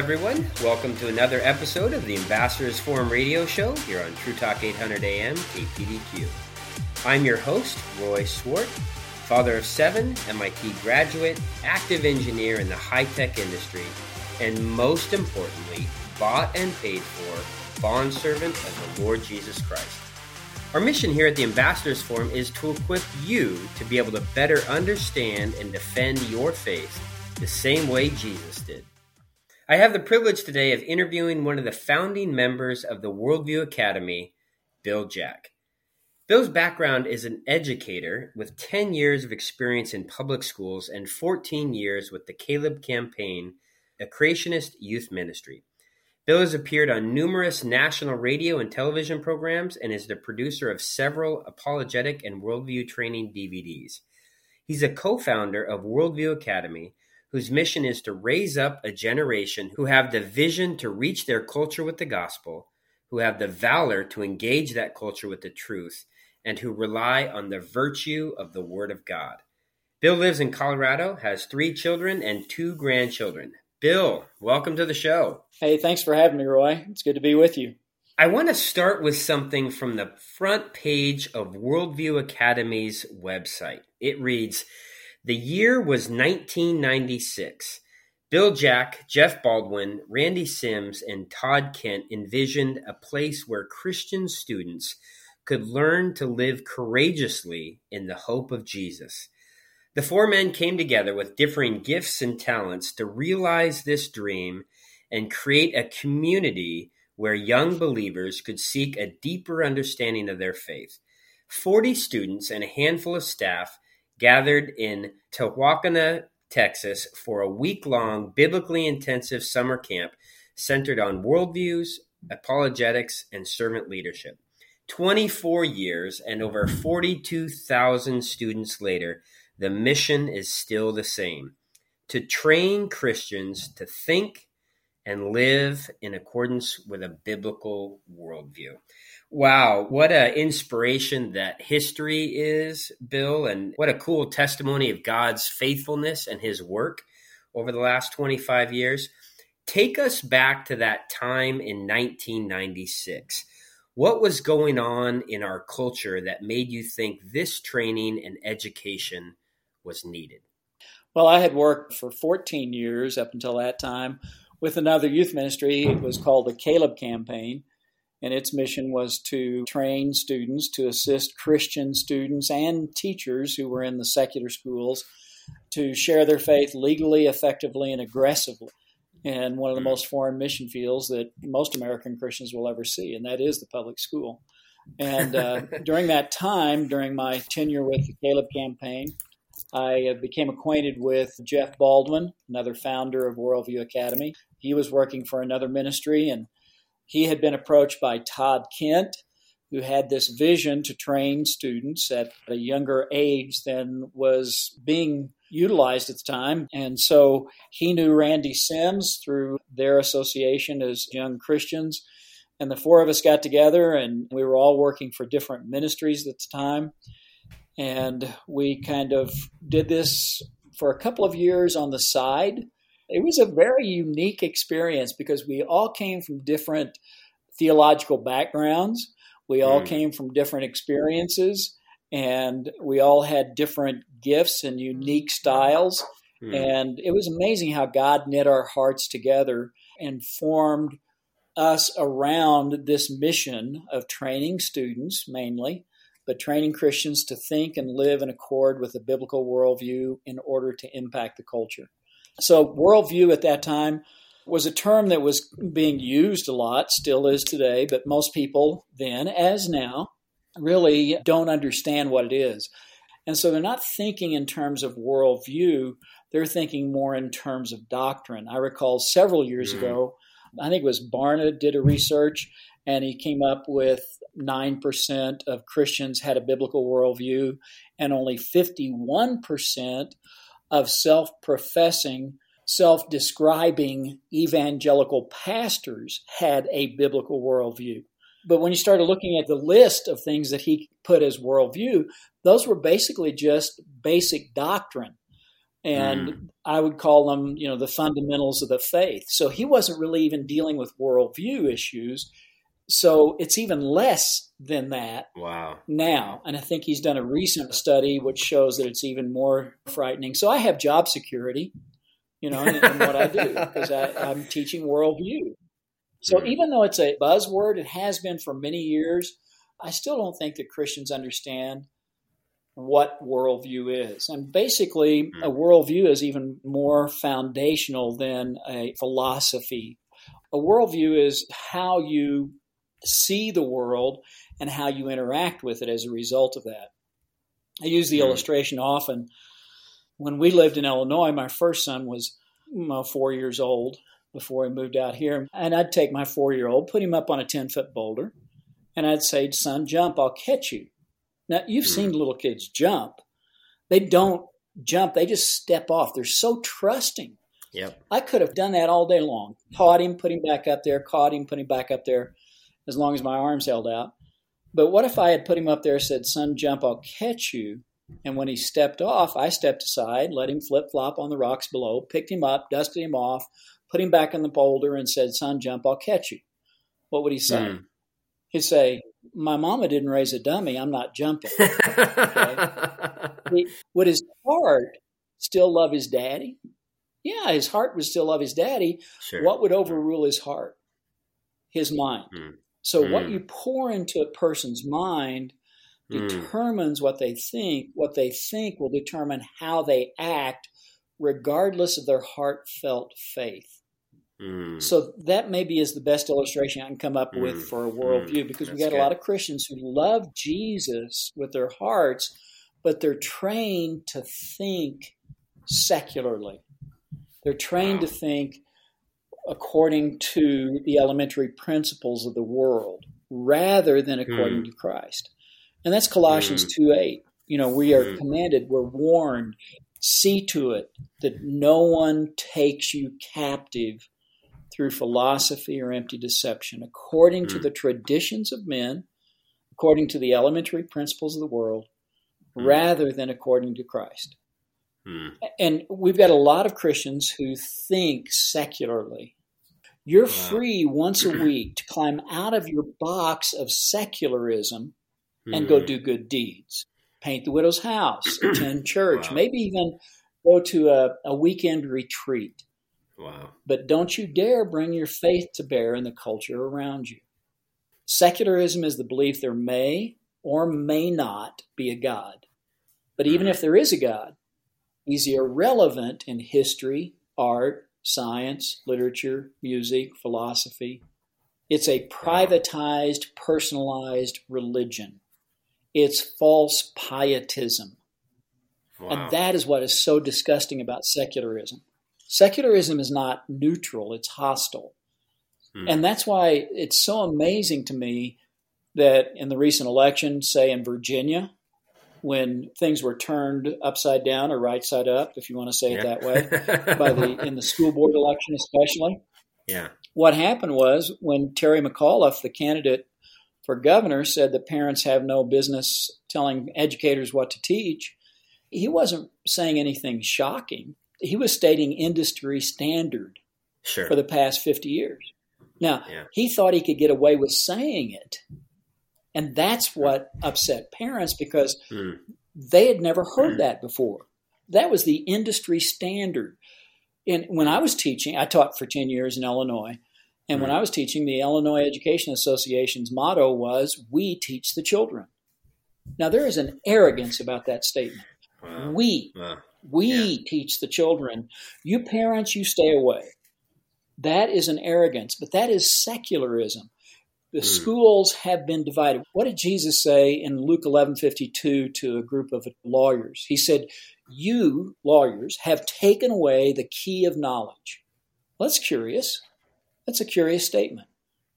Everyone. Welcome to another episode of the Ambassadors Forum radio show here on True Talk 800 AM KPDQ. I'm your host, Roy Swart, father of seven, MIT graduate, active engineer in the high tech industry, and most importantly, bought and paid for bondservant of the Lord Jesus Christ. Our mission here at the Ambassadors Forum is to equip you to be able to better understand and defend your faith the same way Jesus did. I have the privilege today of interviewing one of the founding members of the Worldview Academy, Bill Jack. Bill's background is an educator with 10 years of experience in public schools and 14 years with the Caleb Campaign, a creationist youth ministry. Bill has appeared on numerous national radio and television programs and is the producer of several apologetic and worldview training DVDs. He's a co founder of Worldview Academy, whose mission is to raise up a generation who have the vision to reach their culture with the gospel, who have the valor to engage that culture with the truth, and who rely on the virtue of the Word of God. Bill lives in Colorado, has three children and two grandchildren. Bill, welcome to the show. Hey, thanks for having me, Roy. It's good to be with you. I want to start with something from the front page of Worldview Academy's website. It reads, the year was 1996. Bill Jack, Jeff Baldwin, Randy Sims, and Todd Kent envisioned a place where Christian students could learn to live courageously in the hope of Jesus. The four men came together with differing gifts and talents to realize this dream and create a community where young believers could seek a deeper understanding of their faith. 40 students and a handful of staff gathered in Tehuacana, Texas for a week long, biblically intensive summer camp centered on worldviews, apologetics, and servant leadership. 24 years and over 42,000 students later, the mission is still the same to train Christians to think and live in accordance with a biblical worldview. Wow, what an inspiration that history is, Bill, and what a cool testimony of God's faithfulness and his work over the last 25 years. Take us back to that time in 1996. What was going on in our culture that made you think this training and education was needed? Well, I had worked for 14 years up until that time with another youth ministry. It was called the Caleb Campaign and its mission was to train students to assist Christian students and teachers who were in the secular schools to share their faith legally, effectively, and aggressively in one of the most foreign mission fields that most American Christians will ever see, and that is the public school. And uh, during that time, during my tenure with the Caleb campaign, I became acquainted with Jeff Baldwin, another founder of Worldview Academy. He was working for another ministry and he had been approached by Todd Kent, who had this vision to train students at a younger age than was being utilized at the time. And so he knew Randy Sims through their association as young Christians. And the four of us got together and we were all working for different ministries at the time. And we kind of did this for a couple of years on the side it was a very unique experience because we all came from different theological backgrounds. We all mm. came from different experiences and we all had different gifts and unique styles. Mm. And it was amazing how God knit our hearts together and formed us around this mission of training students mainly, but training Christians to think and live in accord with a biblical worldview in order to impact the culture. So, worldview at that time was a term that was being used a lot, still is today, but most people then, as now, really don't understand what it is. And so they're not thinking in terms of worldview, they're thinking more in terms of doctrine. I recall several years mm-hmm. ago, I think it was Barna did a research and he came up with 9% of Christians had a biblical worldview and only 51% of self professing, self describing evangelical pastors had a biblical worldview. But when you started looking at the list of things that he put as worldview, those were basically just basic doctrine. And mm. I would call them, you know, the fundamentals of the faith. So he wasn't really even dealing with worldview issues. So it's even less than that wow. now. And I think he's done a recent study which shows that it's even more frightening. So I have job security, you know, in, in what I do because I'm teaching worldview. So even though it's a buzzword, it has been for many years, I still don't think that Christians understand what worldview is. And basically, a hmm. worldview is even more foundational than a philosophy. A worldview is how you see the world and how you interact with it as a result of that. I use the illustration often. When we lived in Illinois, my first son was well, four years old before he moved out here. And I'd take my four year old, put him up on a 10 foot boulder, and I'd say, Son, jump, I'll catch you. Now, you've mm. seen little kids jump. They don't jump, they just step off. They're so trusting. Yep. I could have done that all day long. Caught him, put him back up there, caught him, put him back up there, as long as my arms held out. But what if I had put him up there, said, Son, jump, I'll catch you. And when he stepped off, I stepped aside, let him flip flop on the rocks below, picked him up, dusted him off, put him back in the boulder, and said, Son, jump, I'll catch you. What would he say? Mm. He'd say, My mama didn't raise a dummy. I'm not jumping. Okay? would his heart still love his daddy? Yeah, his heart would still love his daddy. Sure. What would overrule his heart? His mind. Mm. So, mm. what you pour into a person's mind mm. determines what they think. What they think will determine how they act, regardless of their heartfelt faith. Mm. So that maybe is the best illustration I can come up with mm. for a worldview mm. because That's we got good. a lot of Christians who love Jesus with their hearts, but they're trained to think secularly. They're trained wow. to think according to the elementary principles of the world rather than according mm. to Christ. And that's Colossians mm. 2 8. You know, we are mm. commanded, we're warned, see to it that no one takes you captive through philosophy or empty deception, according to hmm. the traditions of men, according to the elementary principles of the world, hmm. rather than according to Christ. Hmm. And we've got a lot of Christians who think secularly. You're free once a week to climb out of your box of secularism and go do good deeds. Paint the widow's house, attend church, wow. maybe even go to a, a weekend retreat. Wow. But don't you dare bring your faith to bear in the culture around you. Secularism is the belief there may or may not be a God. But even if there is a God, he's irrelevant in history, art, science, literature, music, philosophy. It's a privatized, personalized religion. It's false pietism. Wow. And that is what is so disgusting about secularism. Secularism is not neutral, it's hostile. Hmm. And that's why it's so amazing to me that in the recent election, say in Virginia, when things were turned upside down or right side up, if you want to say it that way, by the in the school board election especially. Yeah. What happened was when Terry McAuliffe, the candidate for governor, said that parents have no business telling educators what to teach, he wasn't saying anything shocking he was stating industry standard sure. for the past 50 years. Now, yeah. he thought he could get away with saying it. And that's what upset parents because mm. they had never heard mm. that before. That was the industry standard. And when I was teaching, I taught for 10 years in Illinois. And mm. when hmm. I was teaching, the Illinois Education Association's motto was, We teach the children. Now, there is an arrogance about that statement. Wow. We. Wow. We yeah. teach the children. You parents, you stay away. That is an arrogance, but that is secularism. The mm. schools have been divided. What did Jesus say in Luke 11:52 to a group of lawyers? He said, "You lawyers have taken away the key of knowledge." Well, that's curious. That's a curious statement.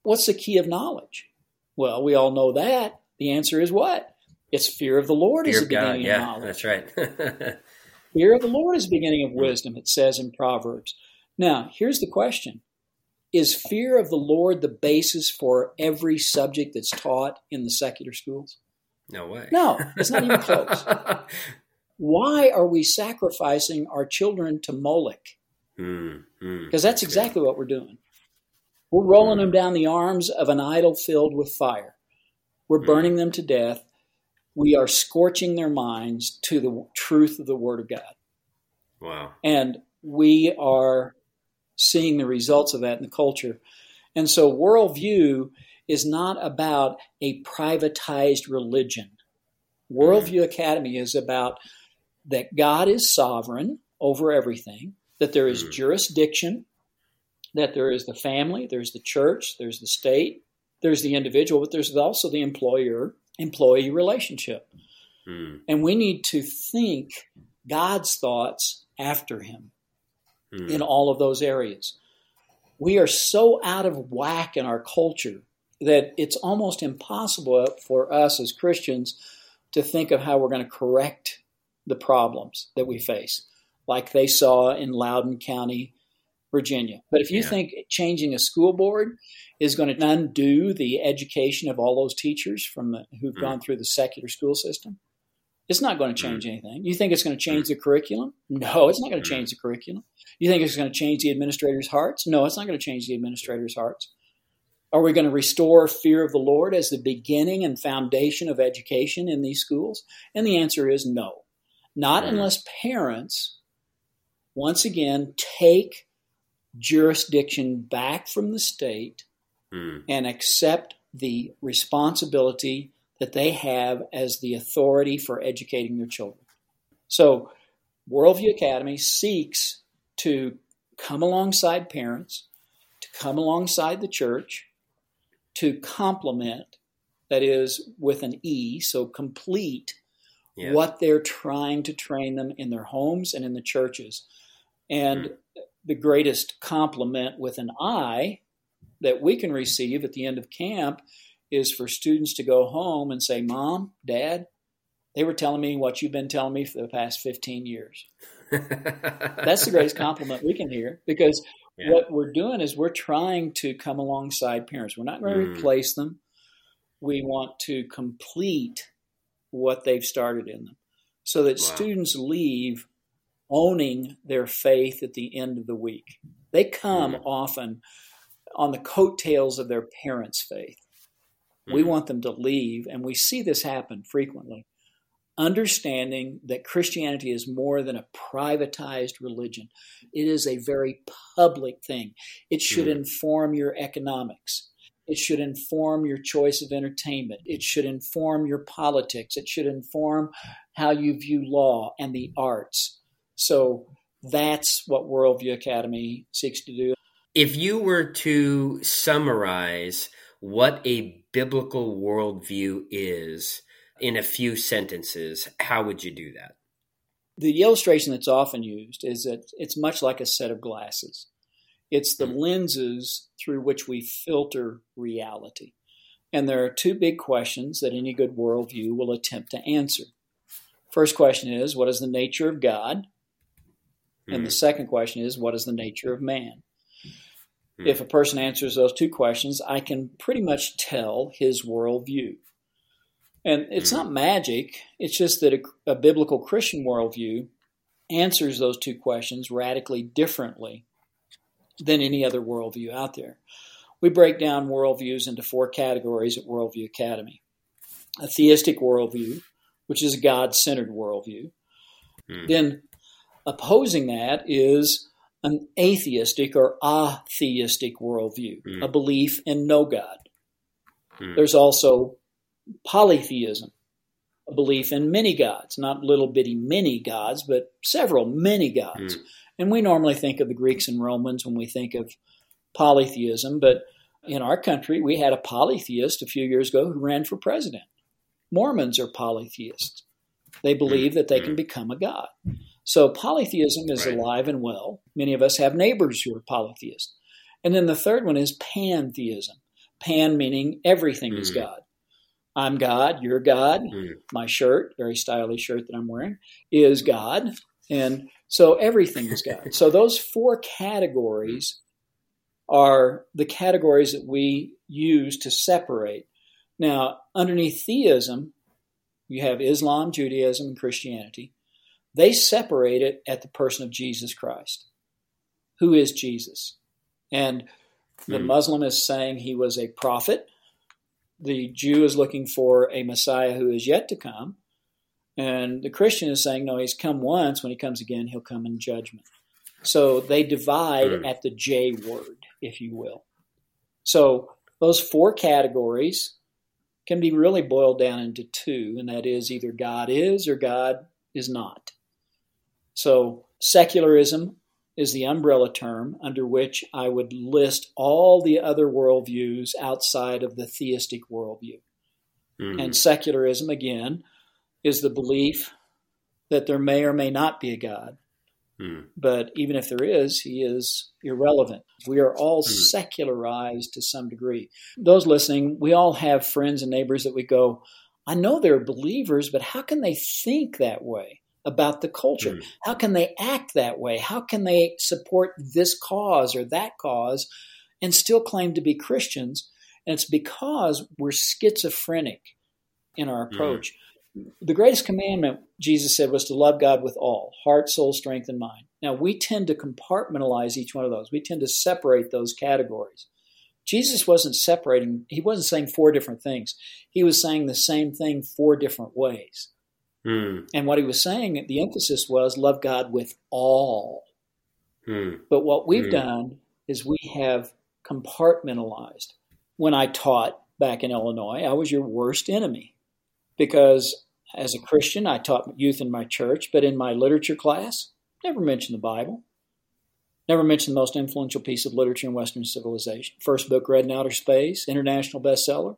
What's the key of knowledge? Well, we all know that. The answer is what? It's fear of the Lord fear is the beginning God. yeah, of knowledge. That's right. Fear of the Lord is the beginning of wisdom, it says in Proverbs. Now, here's the question Is fear of the Lord the basis for every subject that's taught in the secular schools? No way. No, it's not even close. why are we sacrificing our children to Moloch? Because mm, mm, that's exactly what we're doing. We're rolling mm. them down the arms of an idol filled with fire. We're mm. burning them to death. We are scorching their minds to the truth of the Word of God. Wow. And we are seeing the results of that in the culture. And so, worldview is not about a privatized religion. Worldview mm. Academy is about that God is sovereign over everything, that there is mm. jurisdiction, that there is the family, there's the church, there's the state, there's the individual, but there's also the employer employee relationship. Mm. And we need to think God's thoughts after Him mm. in all of those areas. We are so out of whack in our culture that it's almost impossible for us as Christians to think of how we're going to correct the problems that we face, like they saw in Loudoun County, Virginia. But if you yeah. think changing a school board is going to undo the education of all those teachers from the, who've mm. gone through the secular school system, it's not going to mm. change anything. You think it's going to change mm. the curriculum? No, it's not going to mm. change the curriculum. You think it's going to change the administrators' hearts? No, it's not going to change the administrators' hearts. Are we going to restore fear of the Lord as the beginning and foundation of education in these schools? And the answer is no. Not unless parents, once again, take jurisdiction back from the state mm. and accept the responsibility that they have as the authority for educating their children. So, Worldview Academy seeks to come alongside parents, to come alongside the church, to complement, that is, with an E, so complete yeah. what they're trying to train them in their homes and in the churches. And mm. the greatest compliment with an I that we can receive at the end of camp is for students to go home and say, Mom, Dad, they were telling me what you've been telling me for the past 15 years. That's the greatest compliment we can hear because yeah. what we're doing is we're trying to come alongside parents. We're not going to mm. replace them. We want to complete what they've started in them so that wow. students leave owning their faith at the end of the week. They come mm. often on the coattails of their parents' faith. We hmm. want them to leave, and we see this happen frequently. Understanding that Christianity is more than a privatized religion, it is a very public thing. It should mm. inform your economics. It should inform your choice of entertainment. It should inform your politics. It should inform how you view law and the arts. So that's what Worldview Academy seeks to do. If you were to summarize what a biblical worldview is in a few sentences, how would you do that? The illustration that's often used is that it's much like a set of glasses. It's the lenses through which we filter reality. And there are two big questions that any good worldview will attempt to answer. First question is, what is the nature of God? And the hmm. second question is, what is the nature of man? Hmm. If a person answers those two questions, I can pretty much tell his worldview. And it's hmm. not magic, it's just that a, a biblical Christian worldview answers those two questions radically differently than any other worldview out there. We break down worldviews into four categories at Worldview Academy a theistic worldview, which is a God centered worldview. Hmm. Then, opposing that is an atheistic or atheistic worldview, hmm. a belief in no God. Hmm. There's also polytheism, a belief in many gods, not little bitty many gods, but several many gods. Hmm. And we normally think of the Greeks and Romans when we think of polytheism, but in our country, we had a polytheist a few years ago who ran for president. Mormons are polytheists. They believe that they can become a god. So polytheism is right. alive and well. Many of us have neighbors who are polytheists. And then the third one is pantheism. Pan meaning everything mm. is God. I'm God, you're God. Mm. My shirt, very stylish shirt that I'm wearing, is God. And so everything is God. so those four categories are the categories that we use to separate. Now, underneath theism, you have Islam, Judaism, and Christianity. They separate it at the person of Jesus Christ. Who is Jesus? And the mm. Muslim is saying he was a prophet. The Jew is looking for a Messiah who is yet to come. And the Christian is saying, no, he's come once. When he comes again, he'll come in judgment. So they divide mm. at the J word, if you will. So those four categories can be really boiled down into two, and that is either God is or God is not. So secularism is the umbrella term under which I would list all the other worldviews outside of the theistic worldview. Mm-hmm. And secularism, again, is the belief that there may or may not be a God. Mm. But even if there is, he is irrelevant. We are all mm. secularized to some degree. Those listening, we all have friends and neighbors that we go, I know they're believers, but how can they think that way about the culture? Mm. How can they act that way? How can they support this cause or that cause and still claim to be Christians? And it's because we're schizophrenic in our hmm. approach the greatest commandment Jesus said was to love God with all heart, soul, strength, and mind. Now, we tend to compartmentalize each one of those. We tend to separate those categories. Jesus wasn't separating, he wasn't saying four different things. He was saying the same thing four different ways. Mm. And what he was saying, the emphasis was love God with all. Mm. But what we've mm. done is we have compartmentalized. When I taught back in Illinois, I was your worst enemy because as a Christian, I taught youth in my church, but in my literature class, never mentioned the Bible. Never mentioned the most influential piece of literature in Western civilization. First book read in outer space, international bestseller.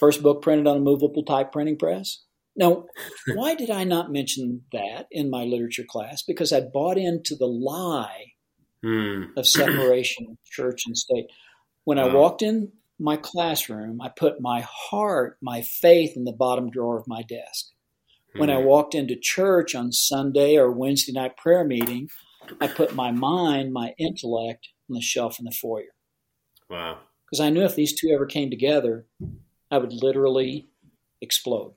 First book printed on a movable type printing press. Now, why did I not mention that in my literature class? Because I bought into the lie mm. of separation of church and state. When wow. I walked in my classroom, I put my heart, my faith in the bottom drawer of my desk. When I hmm. walked into church on Sunday or Wednesday night prayer meeting, I put my mind, my intellect on the shelf in the foyer. Wow. Because I knew if these two ever came together, I would literally explode.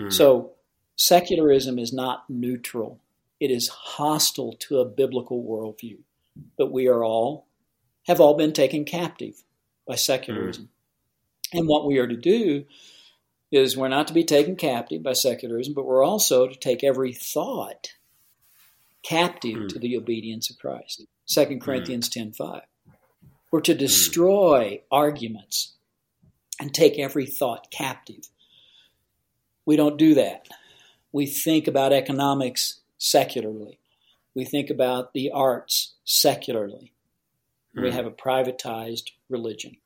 Hmm. So, secularism is not neutral, it is hostile to a biblical worldview. But we are all, have all been taken captive by secularism. Mm. And what we are to do is we're not to be taken captive by secularism, but we're also to take every thought captive mm. to the obedience of Christ. 2 hmm. Corinthians mm. 10.5. We're to hmm. destroy arguments and take every thought captive. We don't do that. We think about economics secularly. We think about the arts secularly. Mm. We have a privatized religion.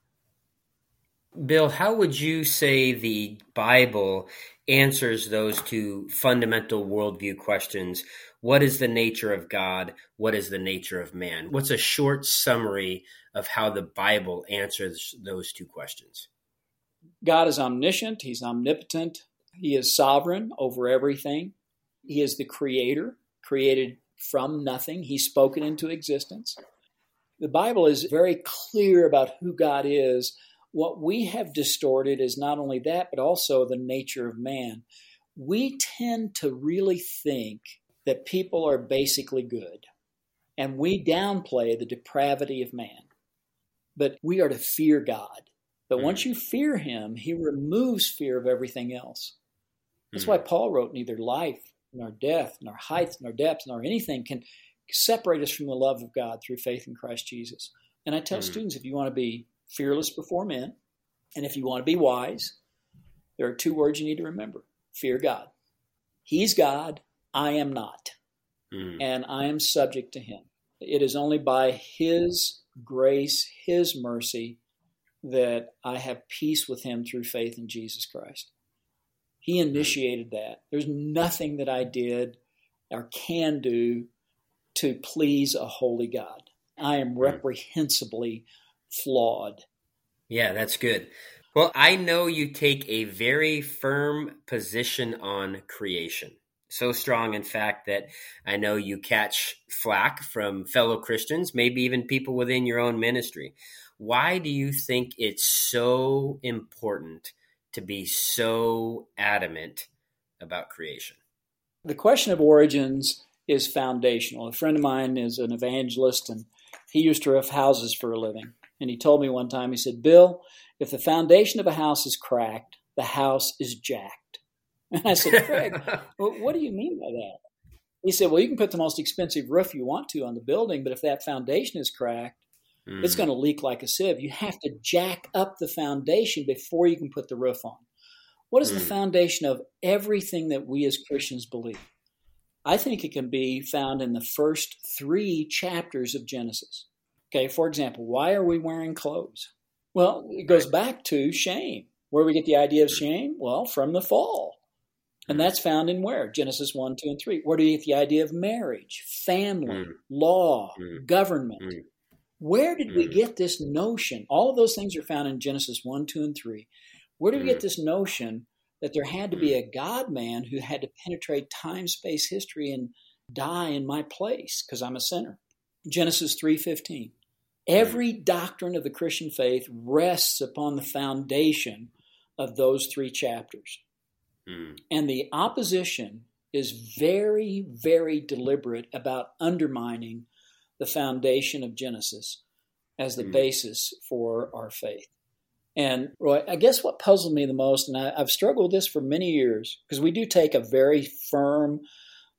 Bill, how would you say the Bible answers those two fundamental worldview questions? What is the nature of God? What is the nature of man? What's a short summary of how the Bible answers those two questions? God is omniscient, He's omnipotent, He is sovereign over everything. He is the creator, created from nothing. He spoke it into existence. The Bible is very clear about who God is. What we have distorted is not only that, but also the nature of man. We tend to really think that people are basically good, and we downplay the depravity of man. But we are to fear God. But once mm. you fear Him, He removes fear of everything else. That's mm. why Paul wrote, Neither life, nor death, nor height, nor depth, nor anything can separate us from the love of God through faith in Christ Jesus. And I tell mm. students if you want to be fearless before men, and if you want to be wise, there are two words you need to remember fear God. He's God, I am not. Mm. And I am subject to Him. It is only by His grace, His mercy, that I have peace with Him through faith in Jesus Christ. He initiated that. There's nothing that I did or can do to please a holy God. I am reprehensibly flawed. Yeah, that's good. Well, I know you take a very firm position on creation. So strong, in fact, that I know you catch flack from fellow Christians, maybe even people within your own ministry. Why do you think it's so important to be so adamant about creation? The question of origins is foundational. A friend of mine is an evangelist and he used to roof houses for a living. And he told me one time, he said, Bill, if the foundation of a house is cracked, the house is jacked. And I said, Craig, what do you mean by that? He said, Well, you can put the most expensive roof you want to on the building, but if that foundation is cracked, mm. it's going to leak like a sieve. You have to jack up the foundation before you can put the roof on. What is mm. the foundation of everything that we as Christians believe? I think it can be found in the first three chapters of Genesis. Okay, for example, why are we wearing clothes? Well, it goes back to shame. Where we get the idea of shame? Well, from the fall. And that's found in where? Genesis 1, 2, and 3. Where do you get the idea of marriage, family, mm. law, mm. government? Mm. Where did we mm. get this notion? All of those things are found in Genesis 1, 2, and 3. Where did we get mm. this notion that there had to be mm. a God man who had to penetrate time, space, history, and die in my place because I'm a sinner? Genesis 3:15. Every doctrine of the Christian faith rests upon the foundation of those three chapters. Mm. And the opposition is very, very deliberate about undermining the foundation of Genesis as the mm. basis for our faith. And Roy, I guess what puzzled me the most, and I, have struggled with this for many years, because we do take a very firm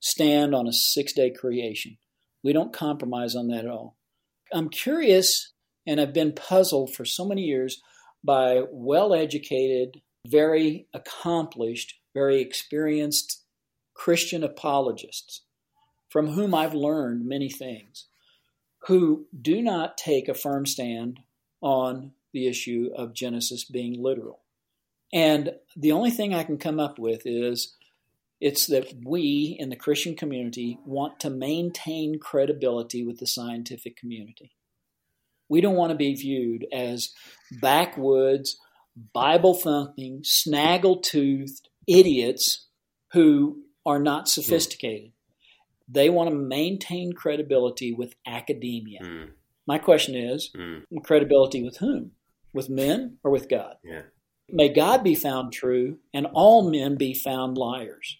stand on a six day creation. We don't compromise on that at all. I'm curious, and I've been puzzled for so many years by well educated, very accomplished very experienced Christian apologists from whom I've learned many things who do not take a firm stand on the issue of Genesis being literal. And the only thing I can come up with is it's that we in the Christian community want to maintain credibility with the scientific community. We don't want to be viewed as backwoods, Bible thumping, snaggle toothed, idiots who are not sophisticated. Mm. They want to maintain credibility with academia. Mm. My question is mm. credibility with whom? With men or with God? Yeah. May God be found true and all men be found liars.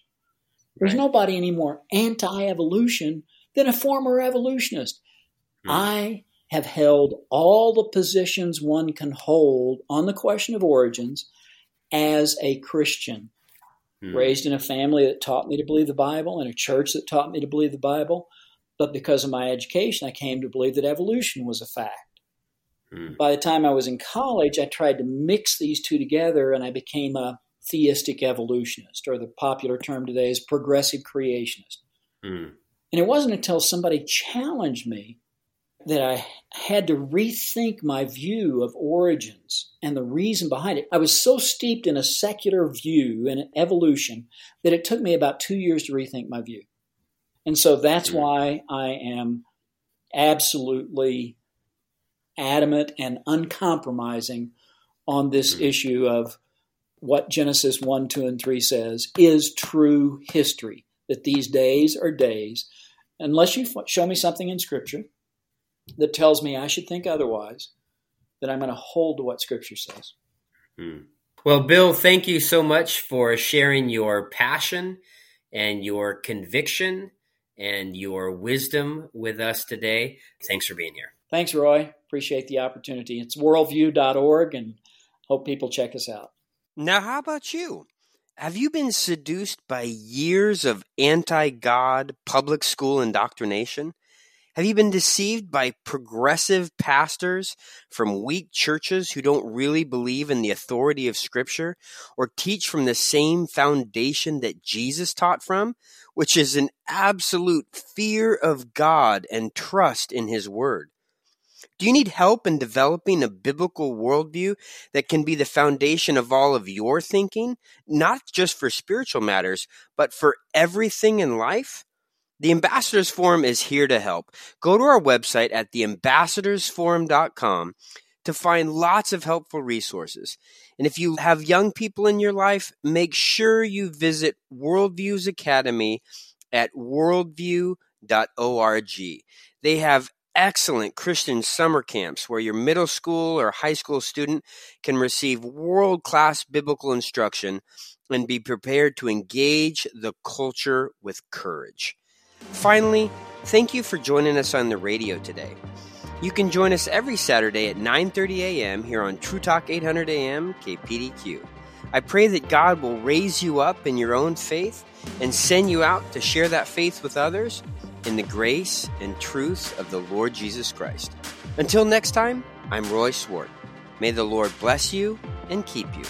There's right. nobody any more anti evolution than a former evolutionist. Hmm. I have held all the positions one can hold on the question of origins as a Christian mm. raised in a family that taught me to believe the Bible and a church that taught me to believe the Bible. But because of my education, I came to believe that evolution was a fact. Mm. By the time I was in college, I tried to mix these two together and I became a theistic evolutionist, or the popular term today is progressive creationist. Mm. And it wasn't until somebody challenged me that I had to rethink my view of origins and the reason behind it. I was so steeped in a secular view and an evolution that it took me about two years to rethink my view. And so that's why I am absolutely adamant and uncompromising on this hmm. issue of what Genesis 1, 2, and 3 says is true history. That these days are days, unless you show me something in Scripture that tells me I should think otherwise, then I'm going to hold to what Scripture says. Hmm. Well, Bill, thank you so much for sharing your passion and your conviction and your wisdom with us today. Thanks for being here. Thanks, Roy. Appreciate the opportunity. It's worldview.org and hope people check us out. Now, how about you? Have you been seduced by years of anti God public school indoctrination? Have you been deceived by progressive pastors from weak churches who don't really believe in the authority of Scripture or teach from the same foundation that Jesus taught from, which is an absolute fear of God and trust in His Word? Do you need help in developing a biblical worldview that can be the foundation of all of your thinking, not just for spiritual matters, but for everything in life? The Ambassadors Forum is here to help. Go to our website at theambassadorsforum.com to find lots of helpful resources. And if you have young people in your life, make sure you visit Worldviews Academy at worldview.org. They have excellent Christian summer camps where your middle school or high school student can receive world class biblical instruction and be prepared to engage the culture with courage. Finally, thank you for joining us on the radio today. You can join us every Saturday at 9:30 a.m. here on True Talk 800 AM KPDQ. I pray that God will raise you up in your own faith and send you out to share that faith with others in the grace and truth of the Lord Jesus Christ. Until next time, I'm Roy Swart. May the Lord bless you and keep you.